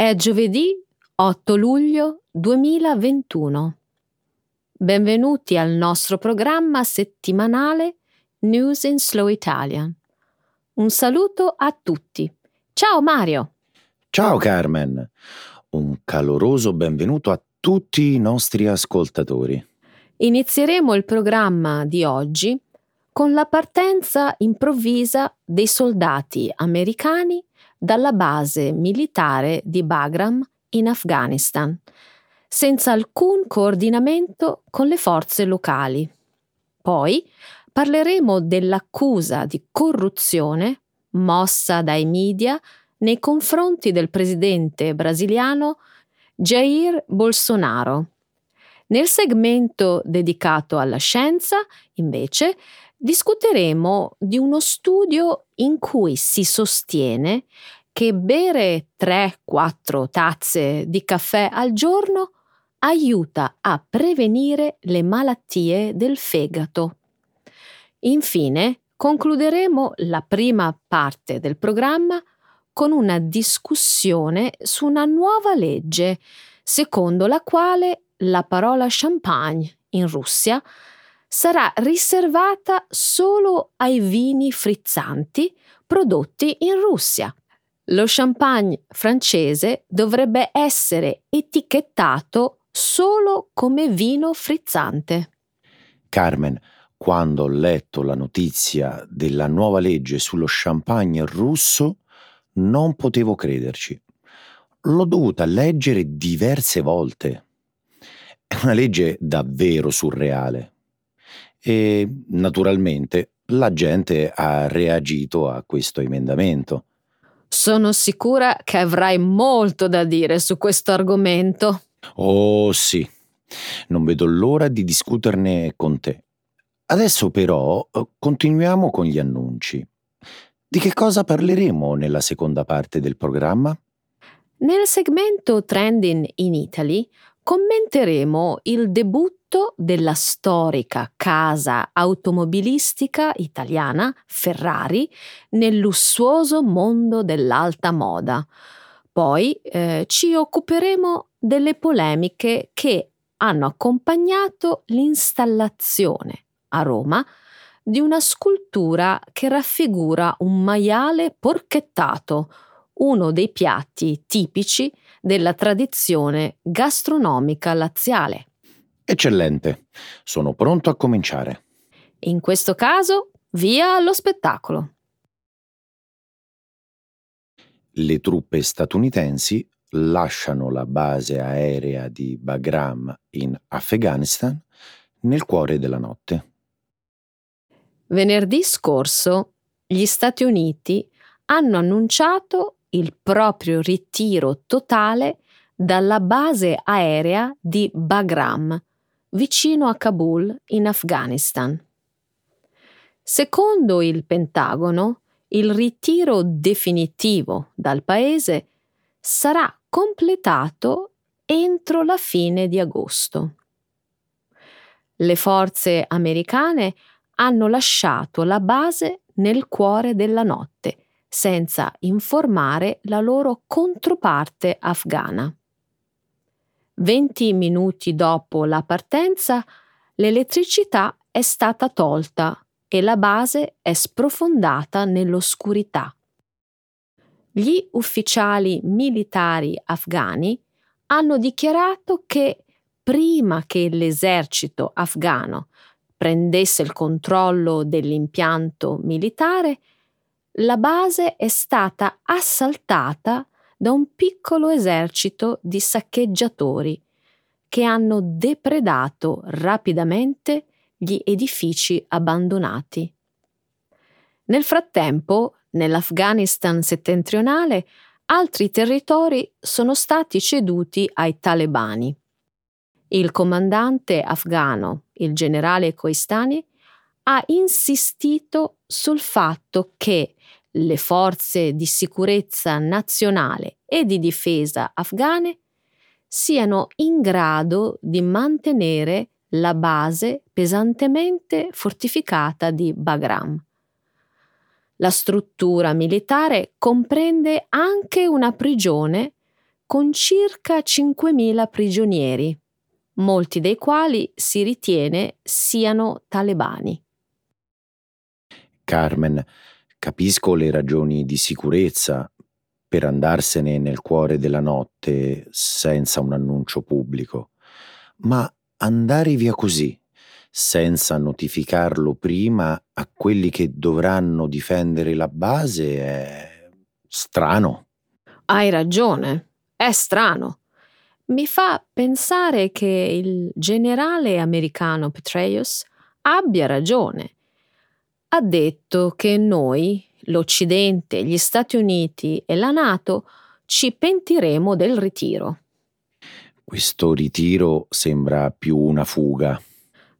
È giovedì 8 luglio 2021. Benvenuti al nostro programma settimanale News in Slow Italian. Un saluto a tutti. Ciao Mario. Ciao Carmen. Un caloroso benvenuto a tutti i nostri ascoltatori. Inizieremo il programma di oggi con la partenza improvvisa dei soldati americani dalla base militare di Bagram in Afghanistan, senza alcun coordinamento con le forze locali. Poi parleremo dell'accusa di corruzione mossa dai media nei confronti del presidente brasiliano Jair Bolsonaro. Nel segmento dedicato alla scienza, invece, discuteremo di uno studio in cui si sostiene che bere 3-4 tazze di caffè al giorno aiuta a prevenire le malattie del fegato. Infine, concluderemo la prima parte del programma con una discussione su una nuova legge, secondo la quale la parola champagne in Russia sarà riservata solo ai vini frizzanti prodotti in Russia. Lo champagne francese dovrebbe essere etichettato solo come vino frizzante. Carmen, quando ho letto la notizia della nuova legge sullo champagne russo, non potevo crederci. L'ho dovuta leggere diverse volte. È una legge davvero surreale e naturalmente la gente ha reagito a questo emendamento. Sono sicura che avrai molto da dire su questo argomento. Oh sì, non vedo l'ora di discuterne con te. Adesso però eh, continuiamo con gli annunci. Di che cosa parleremo nella seconda parte del programma? Nel segmento Trending in Italy commenteremo il debutto della storica casa automobilistica italiana Ferrari nel lussuoso mondo dell'alta moda. Poi eh, ci occuperemo delle polemiche che hanno accompagnato l'installazione a Roma di una scultura che raffigura un maiale porchettato, uno dei piatti tipici della tradizione gastronomica laziale. Eccellente, sono pronto a cominciare. In questo caso, via allo spettacolo. Le truppe statunitensi lasciano la base aerea di Bagram in Afghanistan nel cuore della notte. Venerdì scorso gli Stati Uniti hanno annunciato il proprio ritiro totale dalla base aerea di Bagram, vicino a Kabul, in Afghanistan. Secondo il Pentagono, il ritiro definitivo dal paese sarà completato entro la fine di agosto. Le forze americane hanno lasciato la base nel cuore della notte senza informare la loro controparte afghana. Venti minuti dopo la partenza, l'elettricità è stata tolta e la base è sprofondata nell'oscurità. Gli ufficiali militari afghani hanno dichiarato che prima che l'esercito afghano prendesse il controllo dell'impianto militare, la base è stata assaltata da un piccolo esercito di saccheggiatori che hanno depredato rapidamente gli edifici abbandonati. Nel frattempo, nell'Afghanistan settentrionale, altri territori sono stati ceduti ai talebani. Il comandante afghano, il generale Koistani, ha insistito sul fatto che le forze di sicurezza nazionale e di difesa afghane siano in grado di mantenere la base pesantemente fortificata di Bagram. La struttura militare comprende anche una prigione con circa 5.000 prigionieri, molti dei quali si ritiene siano talebani. Carmen, capisco le ragioni di sicurezza per andarsene nel cuore della notte senza un annuncio pubblico, ma andare via così, senza notificarlo prima a quelli che dovranno difendere la base è strano. Hai ragione, è strano. Mi fa pensare che il generale americano Petraeus abbia ragione. Ha detto che noi, l'Occidente, gli Stati Uniti e la Nato, ci pentiremo del ritiro. Questo ritiro sembra più una fuga.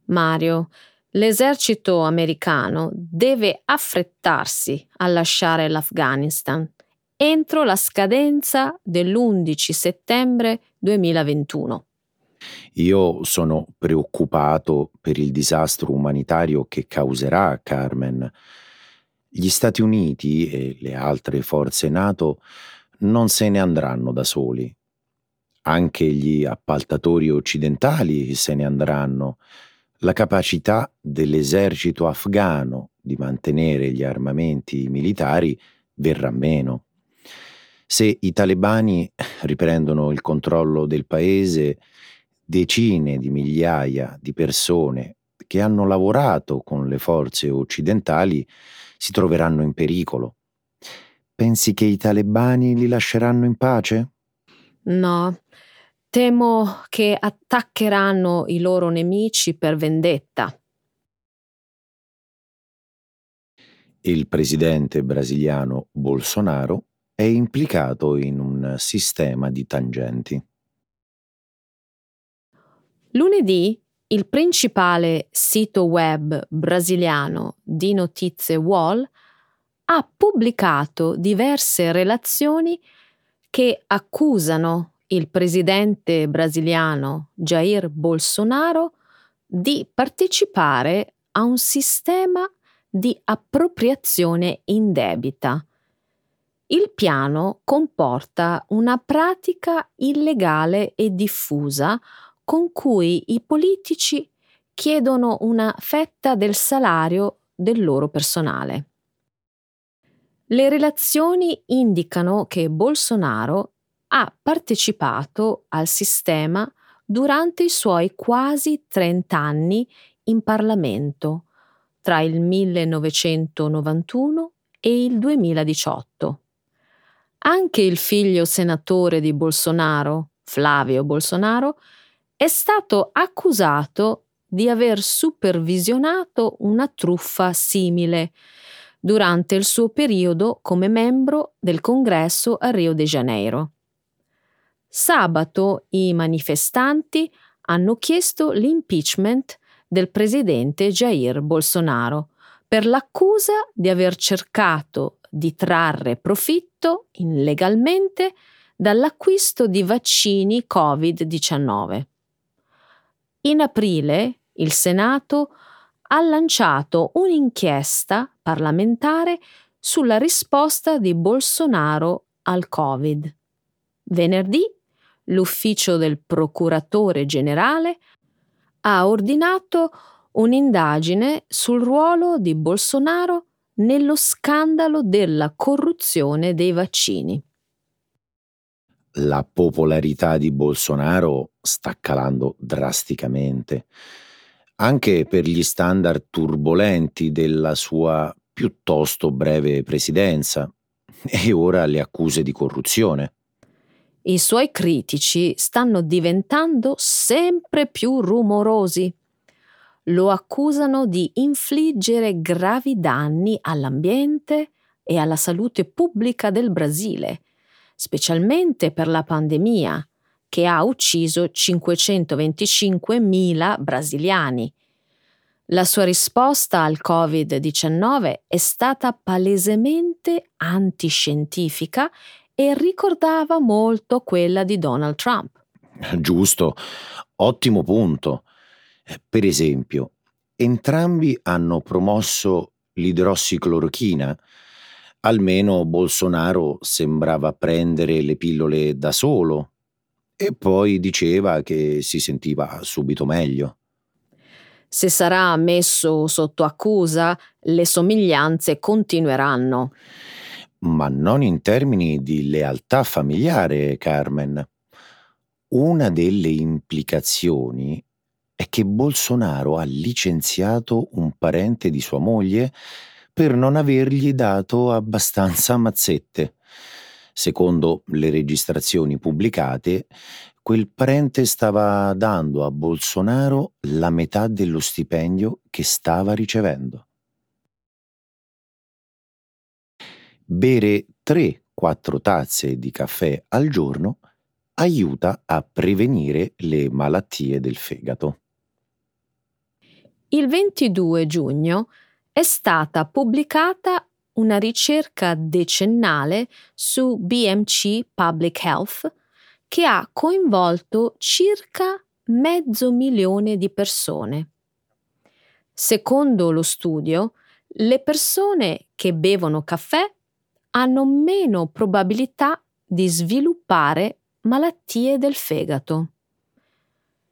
Mario, l'esercito americano deve affrettarsi a lasciare l'Afghanistan entro la scadenza dell'11 settembre 2021. Io sono preoccupato per il disastro umanitario che causerà Carmen. Gli Stati Uniti e le altre forze NATO non se ne andranno da soli anche gli appaltatori occidentali se ne andranno. La capacità dell'esercito afghano di mantenere gli armamenti militari verrà meno. Se i talebani riprendono il controllo del paese, decine di migliaia di persone che hanno lavorato con le forze occidentali si troveranno in pericolo. Pensi che i talebani li lasceranno in pace? No, temo che attaccheranno i loro nemici per vendetta. Il presidente brasiliano Bolsonaro è implicato in un sistema di tangenti. Lunedì il principale sito web brasiliano di notizie Wall ha pubblicato diverse relazioni che accusano il presidente brasiliano Jair Bolsonaro di partecipare a un sistema di appropriazione indebita. Il piano comporta una pratica illegale e diffusa con cui i politici chiedono una fetta del salario del loro personale. Le relazioni indicano che Bolsonaro ha partecipato al sistema durante i suoi quasi 30 anni in Parlamento tra il 1991 e il 2018. Anche il figlio senatore di Bolsonaro, Flavio Bolsonaro, è stato accusato di aver supervisionato una truffa simile durante il suo periodo come membro del congresso a Rio de Janeiro. Sabato i manifestanti hanno chiesto l'impeachment del presidente Jair Bolsonaro per l'accusa di aver cercato di trarre profitto illegalmente dall'acquisto di vaccini Covid-19. In aprile il Senato ha lanciato un'inchiesta parlamentare sulla risposta di Bolsonaro al Covid. Venerdì l'ufficio del procuratore generale ha ordinato un'indagine sul ruolo di Bolsonaro nello scandalo della corruzione dei vaccini. La popolarità di Bolsonaro sta calando drasticamente, anche per gli standard turbolenti della sua piuttosto breve presidenza e ora le accuse di corruzione. I suoi critici stanno diventando sempre più rumorosi. Lo accusano di infliggere gravi danni all'ambiente e alla salute pubblica del Brasile, specialmente per la pandemia, che ha ucciso 525.000 brasiliani. La sua risposta al Covid-19 è stata palesemente antiscientifica e ricordava molto quella di Donald Trump. Giusto, ottimo punto. Per esempio, entrambi hanno promosso l'idrossiclorochina, Almeno Bolsonaro sembrava prendere le pillole da solo e poi diceva che si sentiva subito meglio. Se sarà messo sotto accusa, le somiglianze continueranno. Ma non in termini di lealtà familiare, Carmen. Una delle implicazioni è che Bolsonaro ha licenziato un parente di sua moglie per non avergli dato abbastanza mazzette. Secondo le registrazioni pubblicate, quel parente stava dando a Bolsonaro la metà dello stipendio che stava ricevendo. Bere 3-4 tazze di caffè al giorno aiuta a prevenire le malattie del fegato. Il 22 giugno è stata pubblicata una ricerca decennale su BMC Public Health che ha coinvolto circa mezzo milione di persone. Secondo lo studio, le persone che bevono caffè hanno meno probabilità di sviluppare malattie del fegato.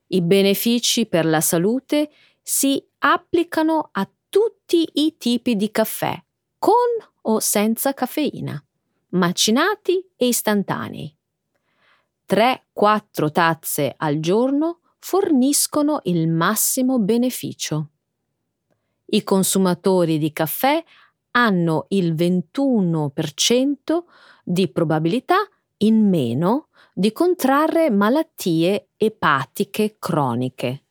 I benefici per la salute si applicano a tutti i tipi di caffè, con o senza caffeina, macinati e istantanei. 3-4 tazze al giorno forniscono il massimo beneficio. I consumatori di caffè hanno il 21% di probabilità in meno di contrarre malattie epatiche croniche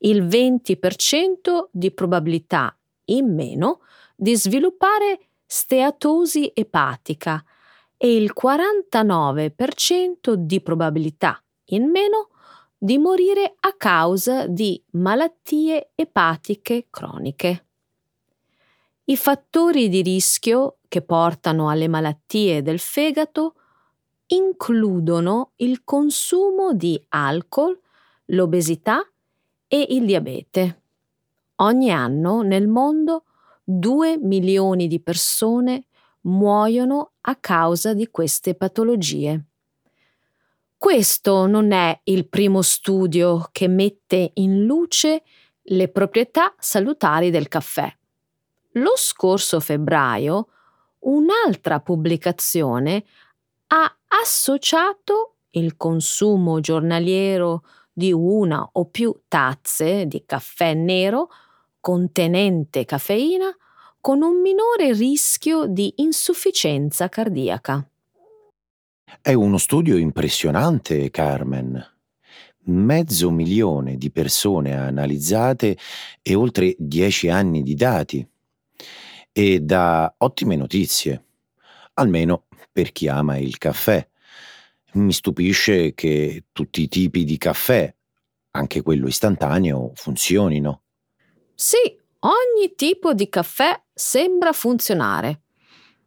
il 20% di probabilità in meno di sviluppare steatosi epatica e il 49% di probabilità in meno di morire a causa di malattie epatiche croniche. I fattori di rischio che portano alle malattie del fegato includono il consumo di alcol, l'obesità e il diabete. Ogni anno nel mondo 2 milioni di persone muoiono a causa di queste patologie. Questo non è il primo studio che mette in luce le proprietà salutari del caffè. Lo scorso febbraio un'altra pubblicazione ha associato il consumo giornaliero di una o più tazze di caffè nero contenente caffeina con un minore rischio di insufficienza cardiaca. È uno studio impressionante, Carmen. Mezzo milione di persone analizzate e oltre dieci anni di dati. E da ottime notizie, almeno per chi ama il caffè. Mi stupisce che tutti i tipi di caffè, anche quello istantaneo, funzionino. Sì, ogni tipo di caffè sembra funzionare,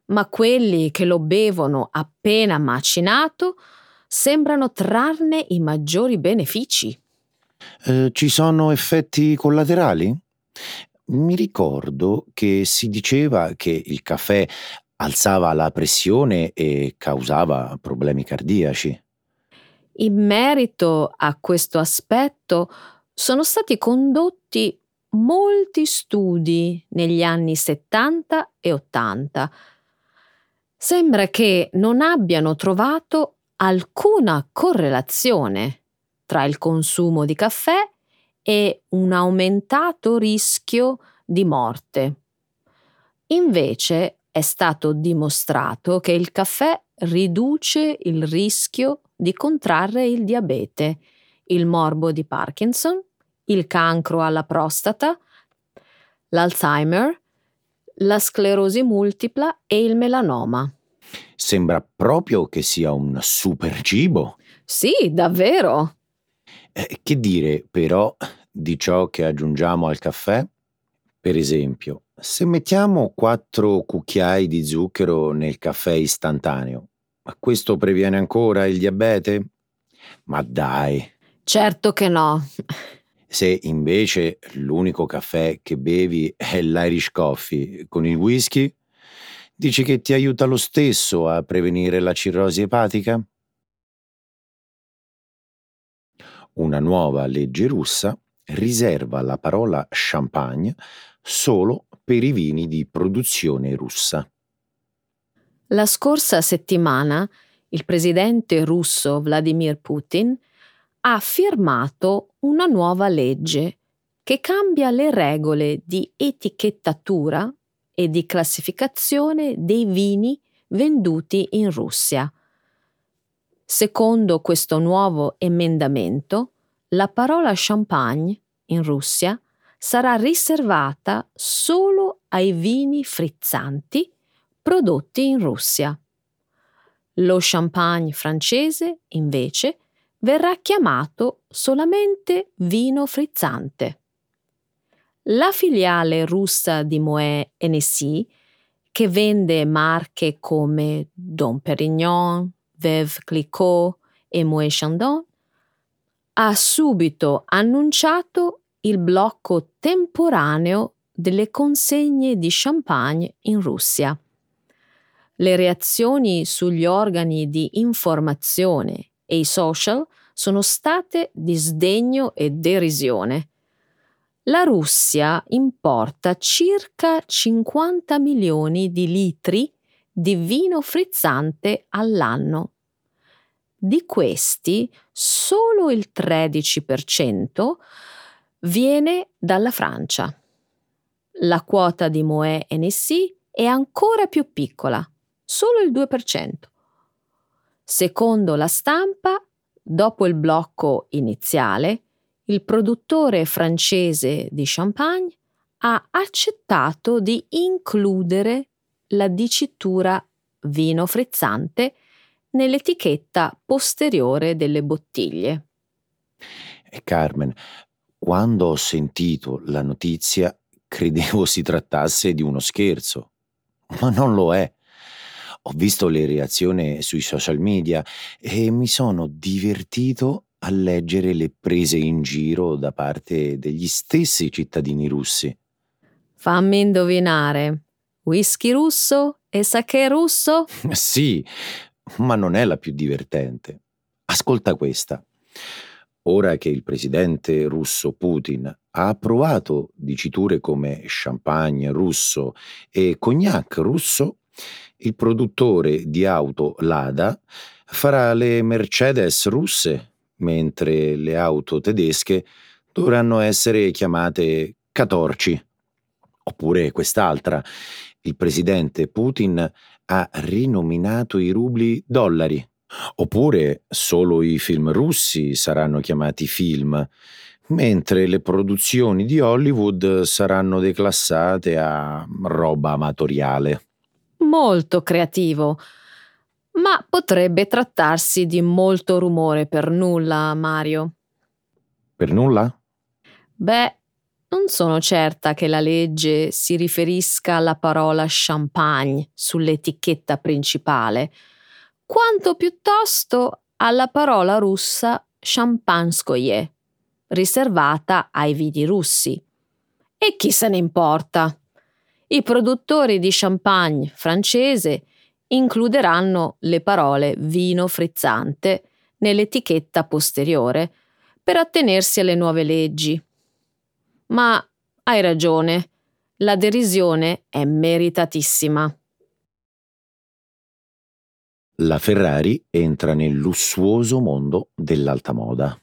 ma quelli che lo bevono appena macinato sembrano trarne i maggiori benefici. Eh, ci sono effetti collaterali? Mi ricordo che si diceva che il caffè alzava la pressione e causava problemi cardiaci. In merito a questo aspetto sono stati condotti molti studi negli anni 70 e 80. Sembra che non abbiano trovato alcuna correlazione tra il consumo di caffè e un aumentato rischio di morte. Invece è stato dimostrato che il caffè riduce il rischio di contrarre il diabete, il morbo di Parkinson, il cancro alla prostata, l'Alzheimer, la sclerosi multipla e il melanoma. Sembra proprio che sia un super cibo. Sì, davvero. Eh, che dire però di ciò che aggiungiamo al caffè? Per esempio, se mettiamo 4 cucchiai di zucchero nel caffè istantaneo, ma questo previene ancora il diabete? Ma dai. Certo che no. Se invece l'unico caffè che bevi è l'Irish Coffee con il whisky, Dici che ti aiuta lo stesso a prevenire la cirrosi epatica? Una nuova legge russa riserva la parola champagne solo per i vini di produzione russa. La scorsa settimana il presidente russo Vladimir Putin ha firmato una nuova legge che cambia le regole di etichettatura e di classificazione dei vini venduti in Russia. Secondo questo nuovo emendamento, la parola champagne in Russia sarà riservata solo ai vini frizzanti prodotti in Russia. Lo champagne francese, invece, verrà chiamato solamente vino frizzante. La filiale russa di Moet Hennessy, che vende marche come Dom Perignon, Veuve Clicquot e Moet Chandon, ha subito annunciato il blocco temporaneo delle consegne di champagne in Russia le reazioni sugli organi di informazione e i social sono state di sdegno e derisione. La Russia importa circa 50 milioni di litri di vino frizzante all'anno. Di questi solo il 13% viene dalla Francia. La quota di Moet Hennessy è ancora più piccola, solo il 2%. Secondo la stampa, dopo il blocco iniziale, il produttore francese di champagne ha accettato di includere la dicitura vino frizzante nell'etichetta posteriore delle bottiglie. E Carmen, quando ho sentito la notizia credevo si trattasse di uno scherzo, ma non lo è. Ho visto le reazioni sui social media e mi sono divertito a leggere le prese in giro da parte degli stessi cittadini russi. Fammi indovinare. Whisky russo e sake russo? Sì, ma non è la più divertente. Ascolta questa. Ora che il presidente russo Putin ha approvato diciture come champagne russo e cognac russo, il produttore di auto Lada farà le Mercedes russe, mentre le auto tedesche dovranno essere chiamate Catorci. Oppure quest'altra. Il presidente Putin ha rinominato i rubli dollari. Oppure solo i film russi saranno chiamati film, mentre le produzioni di Hollywood saranno declassate a roba amatoriale molto creativo, ma potrebbe trattarsi di molto rumore per nulla, Mario. Per nulla? Beh, non sono certa che la legge si riferisca alla parola champagne sull'etichetta principale, quanto piuttosto alla parola russa champanskoye, riservata ai vini russi. E chi se ne importa? I produttori di champagne francese includeranno le parole vino frizzante nell'etichetta posteriore per attenersi alle nuove leggi. Ma hai ragione, la derisione è meritatissima. La Ferrari entra nel lussuoso mondo dell'alta moda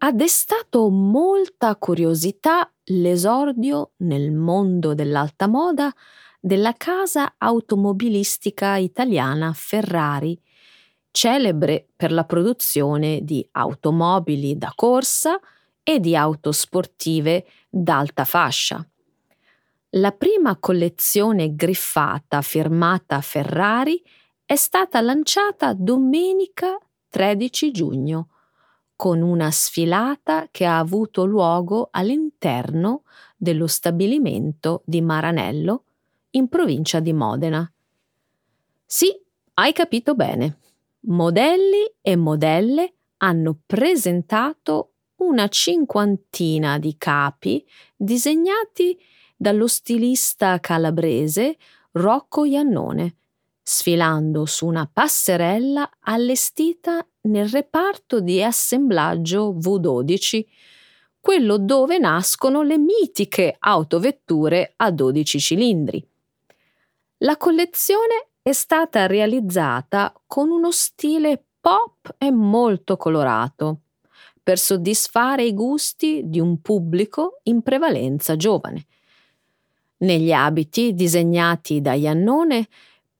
ha destato molta curiosità l'esordio nel mondo dell'alta moda della casa automobilistica italiana Ferrari, celebre per la produzione di automobili da corsa e di auto sportive d'alta fascia. La prima collezione griffata firmata Ferrari è stata lanciata domenica 13 giugno con una sfilata che ha avuto luogo all'interno dello stabilimento di Maranello, in provincia di Modena. Sì, hai capito bene. Modelli e modelle hanno presentato una cinquantina di capi disegnati dallo stilista calabrese Rocco Iannone, sfilando su una passerella allestita nel reparto di assemblaggio V12, quello dove nascono le mitiche autovetture a 12 cilindri. La collezione è stata realizzata con uno stile pop e molto colorato, per soddisfare i gusti di un pubblico in prevalenza giovane. Negli abiti disegnati da Iannone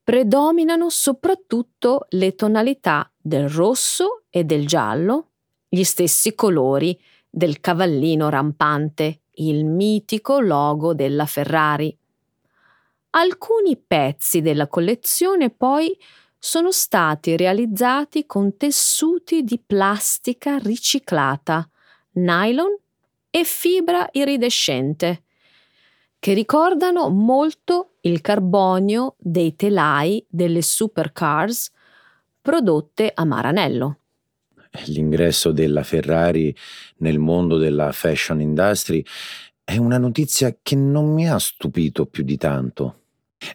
predominano soprattutto le tonalità del rosso e del giallo, gli stessi colori del cavallino rampante, il mitico logo della Ferrari. Alcuni pezzi della collezione poi sono stati realizzati con tessuti di plastica riciclata, nylon e fibra iridescente, che ricordano molto il carbonio dei telai delle supercars prodotte a Maranello. L'ingresso della Ferrari nel mondo della fashion industry è una notizia che non mi ha stupito più di tanto.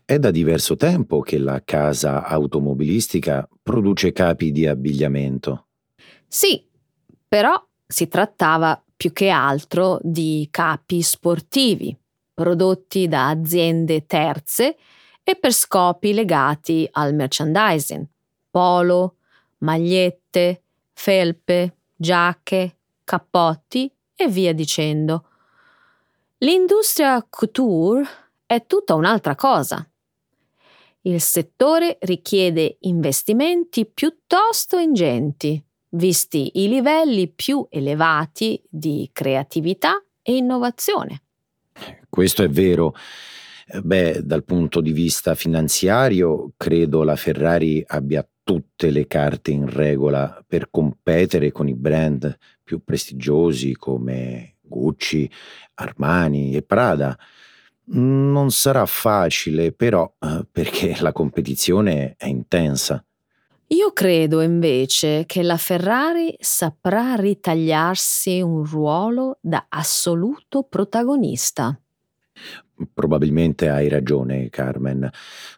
È da diverso tempo che la casa automobilistica produce capi di abbigliamento. Sì, però si trattava più che altro di capi sportivi, prodotti da aziende terze e per scopi legati al merchandising, polo, magliette, felpe, giacche, cappotti e via dicendo. L'industria couture è tutta un'altra cosa. Il settore richiede investimenti piuttosto ingenti, visti i livelli più elevati di creatività e innovazione. Questo è vero. Beh, dal punto di vista finanziario, credo la Ferrari abbia tutte le carte in regola per competere con i brand più prestigiosi come Gucci, Armani e Prada. Non sarà facile, però, eh, perché la competizione è intensa. Io credo invece che la Ferrari saprà ritagliarsi un ruolo da assoluto protagonista. Probabilmente hai ragione, Carmen.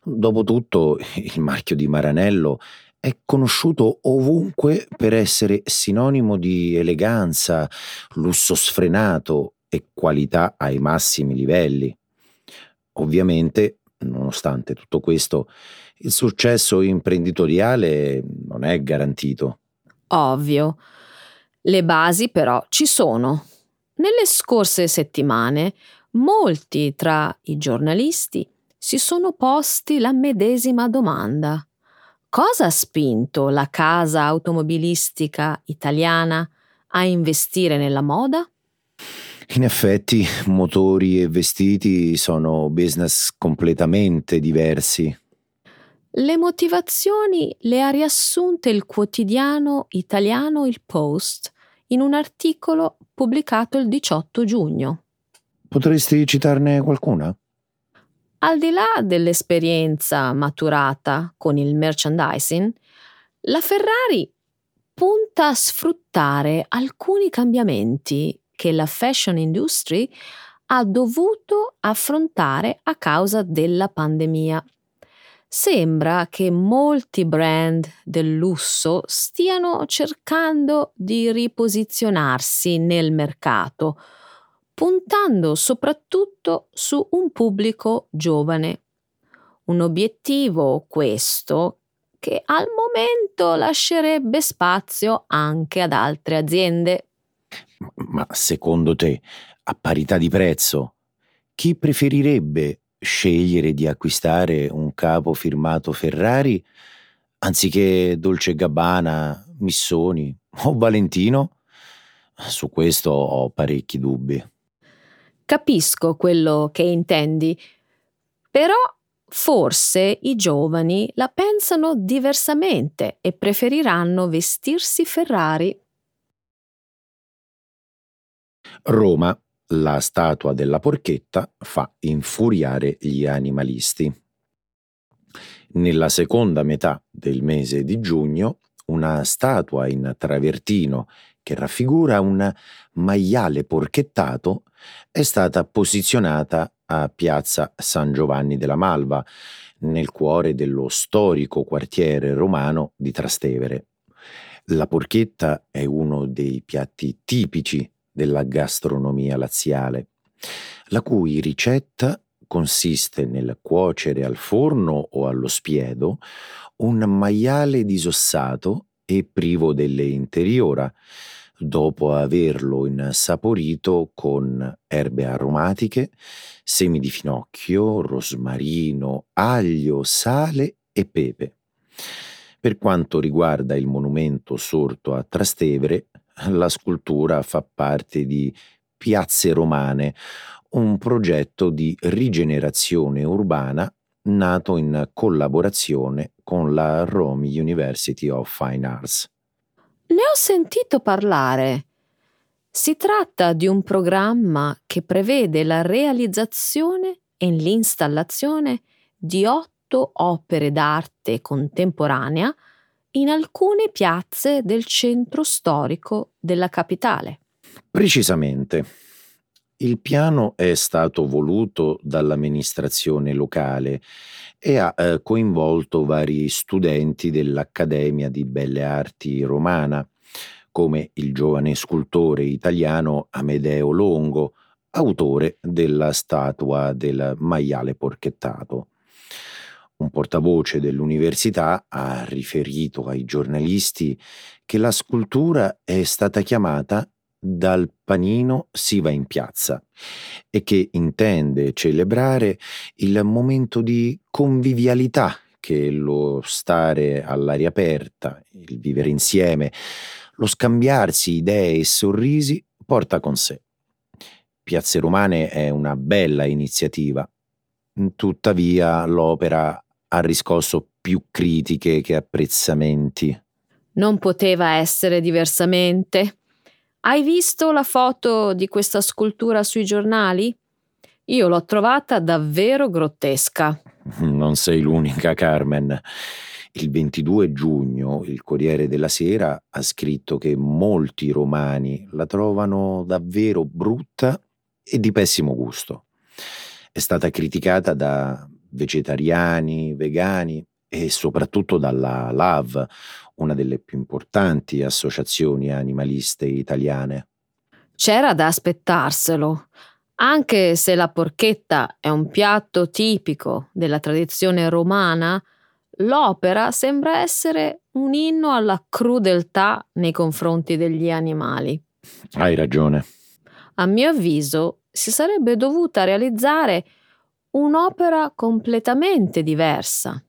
Dopotutto, il marchio di Maranello è conosciuto ovunque per essere sinonimo di eleganza, lusso sfrenato e qualità ai massimi livelli. Ovviamente, nonostante tutto questo, il successo imprenditoriale non è garantito. Ovvio. Le basi però ci sono. Nelle scorse settimane molti tra i giornalisti si sono posti la medesima domanda. Cosa ha spinto la casa automobilistica italiana a investire nella moda? In effetti, motori e vestiti sono business completamente diversi. Le motivazioni le ha riassunte il quotidiano italiano Il Post in un articolo pubblicato il 18 giugno. Potresti citarne qualcuna? Al di là dell'esperienza maturata con il merchandising, la Ferrari punta a sfruttare alcuni cambiamenti che la fashion industry ha dovuto affrontare a causa della pandemia. Sembra che molti brand del lusso stiano cercando di riposizionarsi nel mercato, puntando soprattutto su un pubblico giovane. Un obiettivo questo che al momento lascerebbe spazio anche ad altre aziende ma secondo te, a parità di prezzo, chi preferirebbe scegliere di acquistare un capo firmato Ferrari anziché Dolce Gabbana, Missoni o Valentino? Su questo ho parecchi dubbi. Capisco quello che intendi, però forse i giovani la pensano diversamente e preferiranno vestirsi Ferrari. Roma, la statua della porchetta fa infuriare gli animalisti. Nella seconda metà del mese di giugno, una statua in travertino che raffigura un maiale porchettato è stata posizionata a Piazza San Giovanni della Malva, nel cuore dello storico quartiere romano di Trastevere. La porchetta è uno dei piatti tipici della gastronomia laziale, la cui ricetta consiste nel cuocere al forno o allo spiedo un maiale disossato e privo delle interiora, dopo averlo insaporito con erbe aromatiche, semi di finocchio, rosmarino, aglio, sale e pepe. Per quanto riguarda il monumento sorto a Trastevere, la scultura fa parte di Piazze Romane, un progetto di rigenerazione urbana nato in collaborazione con la Rome University of Fine Arts. Ne ho sentito parlare. Si tratta di un programma che prevede la realizzazione e l'installazione di otto opere d'arte contemporanea in alcune piazze del centro storico della capitale. Precisamente. Il piano è stato voluto dall'amministrazione locale e ha eh, coinvolto vari studenti dell'Accademia di Belle Arti romana, come il giovane scultore italiano Amedeo Longo, autore della statua del maiale porchettato. Un portavoce dell'università ha riferito ai giornalisti che la scultura è stata chiamata dal panino si va in piazza e che intende celebrare il momento di convivialità che lo stare all'aria aperta, il vivere insieme, lo scambiarsi idee e sorrisi porta con sé. Piazze Romane è una bella iniziativa, tuttavia l'opera ha riscosso più critiche che apprezzamenti. Non poteva essere diversamente. Hai visto la foto di questa scultura sui giornali? Io l'ho trovata davvero grottesca. Non sei l'unica, Carmen. Il 22 giugno il Corriere della Sera ha scritto che molti romani la trovano davvero brutta e di pessimo gusto. È stata criticata da vegetariani, vegani e soprattutto dalla LAV, una delle più importanti associazioni animaliste italiane. C'era da aspettarselo, anche se la porchetta è un piatto tipico della tradizione romana, l'opera sembra essere un inno alla crudeltà nei confronti degli animali. Hai ragione. A mio avviso si sarebbe dovuta realizzare un'opera completamente diversa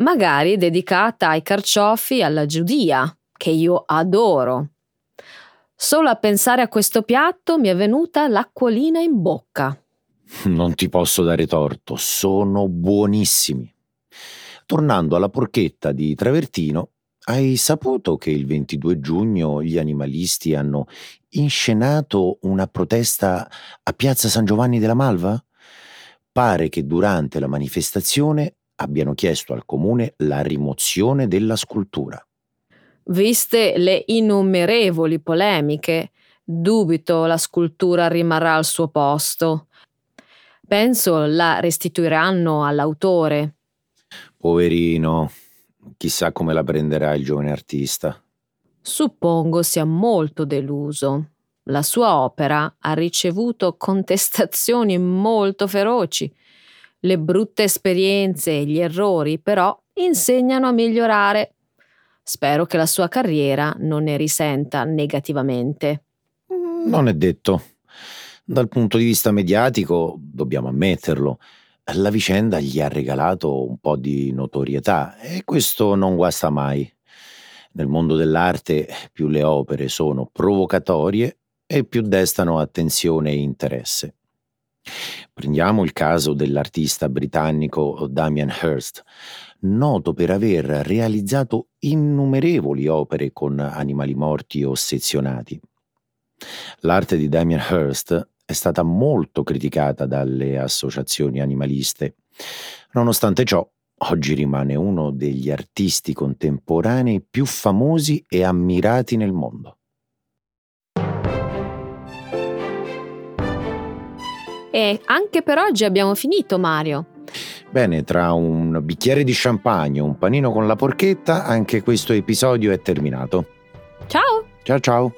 magari dedicata ai carciofi alla giudia, che io adoro. Solo a pensare a questo piatto mi è venuta l'acquolina in bocca. Non ti posso dare torto, sono buonissimi. Tornando alla porchetta di Travertino, hai saputo che il 22 giugno gli animalisti hanno inscenato una protesta a Piazza San Giovanni della Malva? Pare che durante la manifestazione abbiano chiesto al comune la rimozione della scultura. Viste le innumerevoli polemiche, dubito la scultura rimarrà al suo posto. Penso la restituiranno all'autore. Poverino, chissà come la prenderà il giovane artista. Suppongo sia molto deluso. La sua opera ha ricevuto contestazioni molto feroci le brutte esperienze e gli errori, però, insegnano a migliorare. Spero che la sua carriera non ne risenta negativamente. Non è detto. Dal punto di vista mediatico, dobbiamo ammetterlo, la vicenda gli ha regalato un po' di notorietà e questo non guasta mai. Nel mondo dell'arte più le opere sono provocatorie e più destano attenzione e interesse. Prendiamo il caso dell'artista britannico Damien Hirst, noto per aver realizzato innumerevoli opere con animali morti o sezionati. L'arte di Damien Hirst è stata molto criticata dalle associazioni animaliste. Nonostante ciò, oggi rimane uno degli artisti contemporanei più famosi e ammirati nel mondo. E anche per oggi abbiamo finito, Mario. Bene, tra un bicchiere di champagne e un panino con la porchetta, anche questo episodio è terminato. Ciao! Ciao ciao!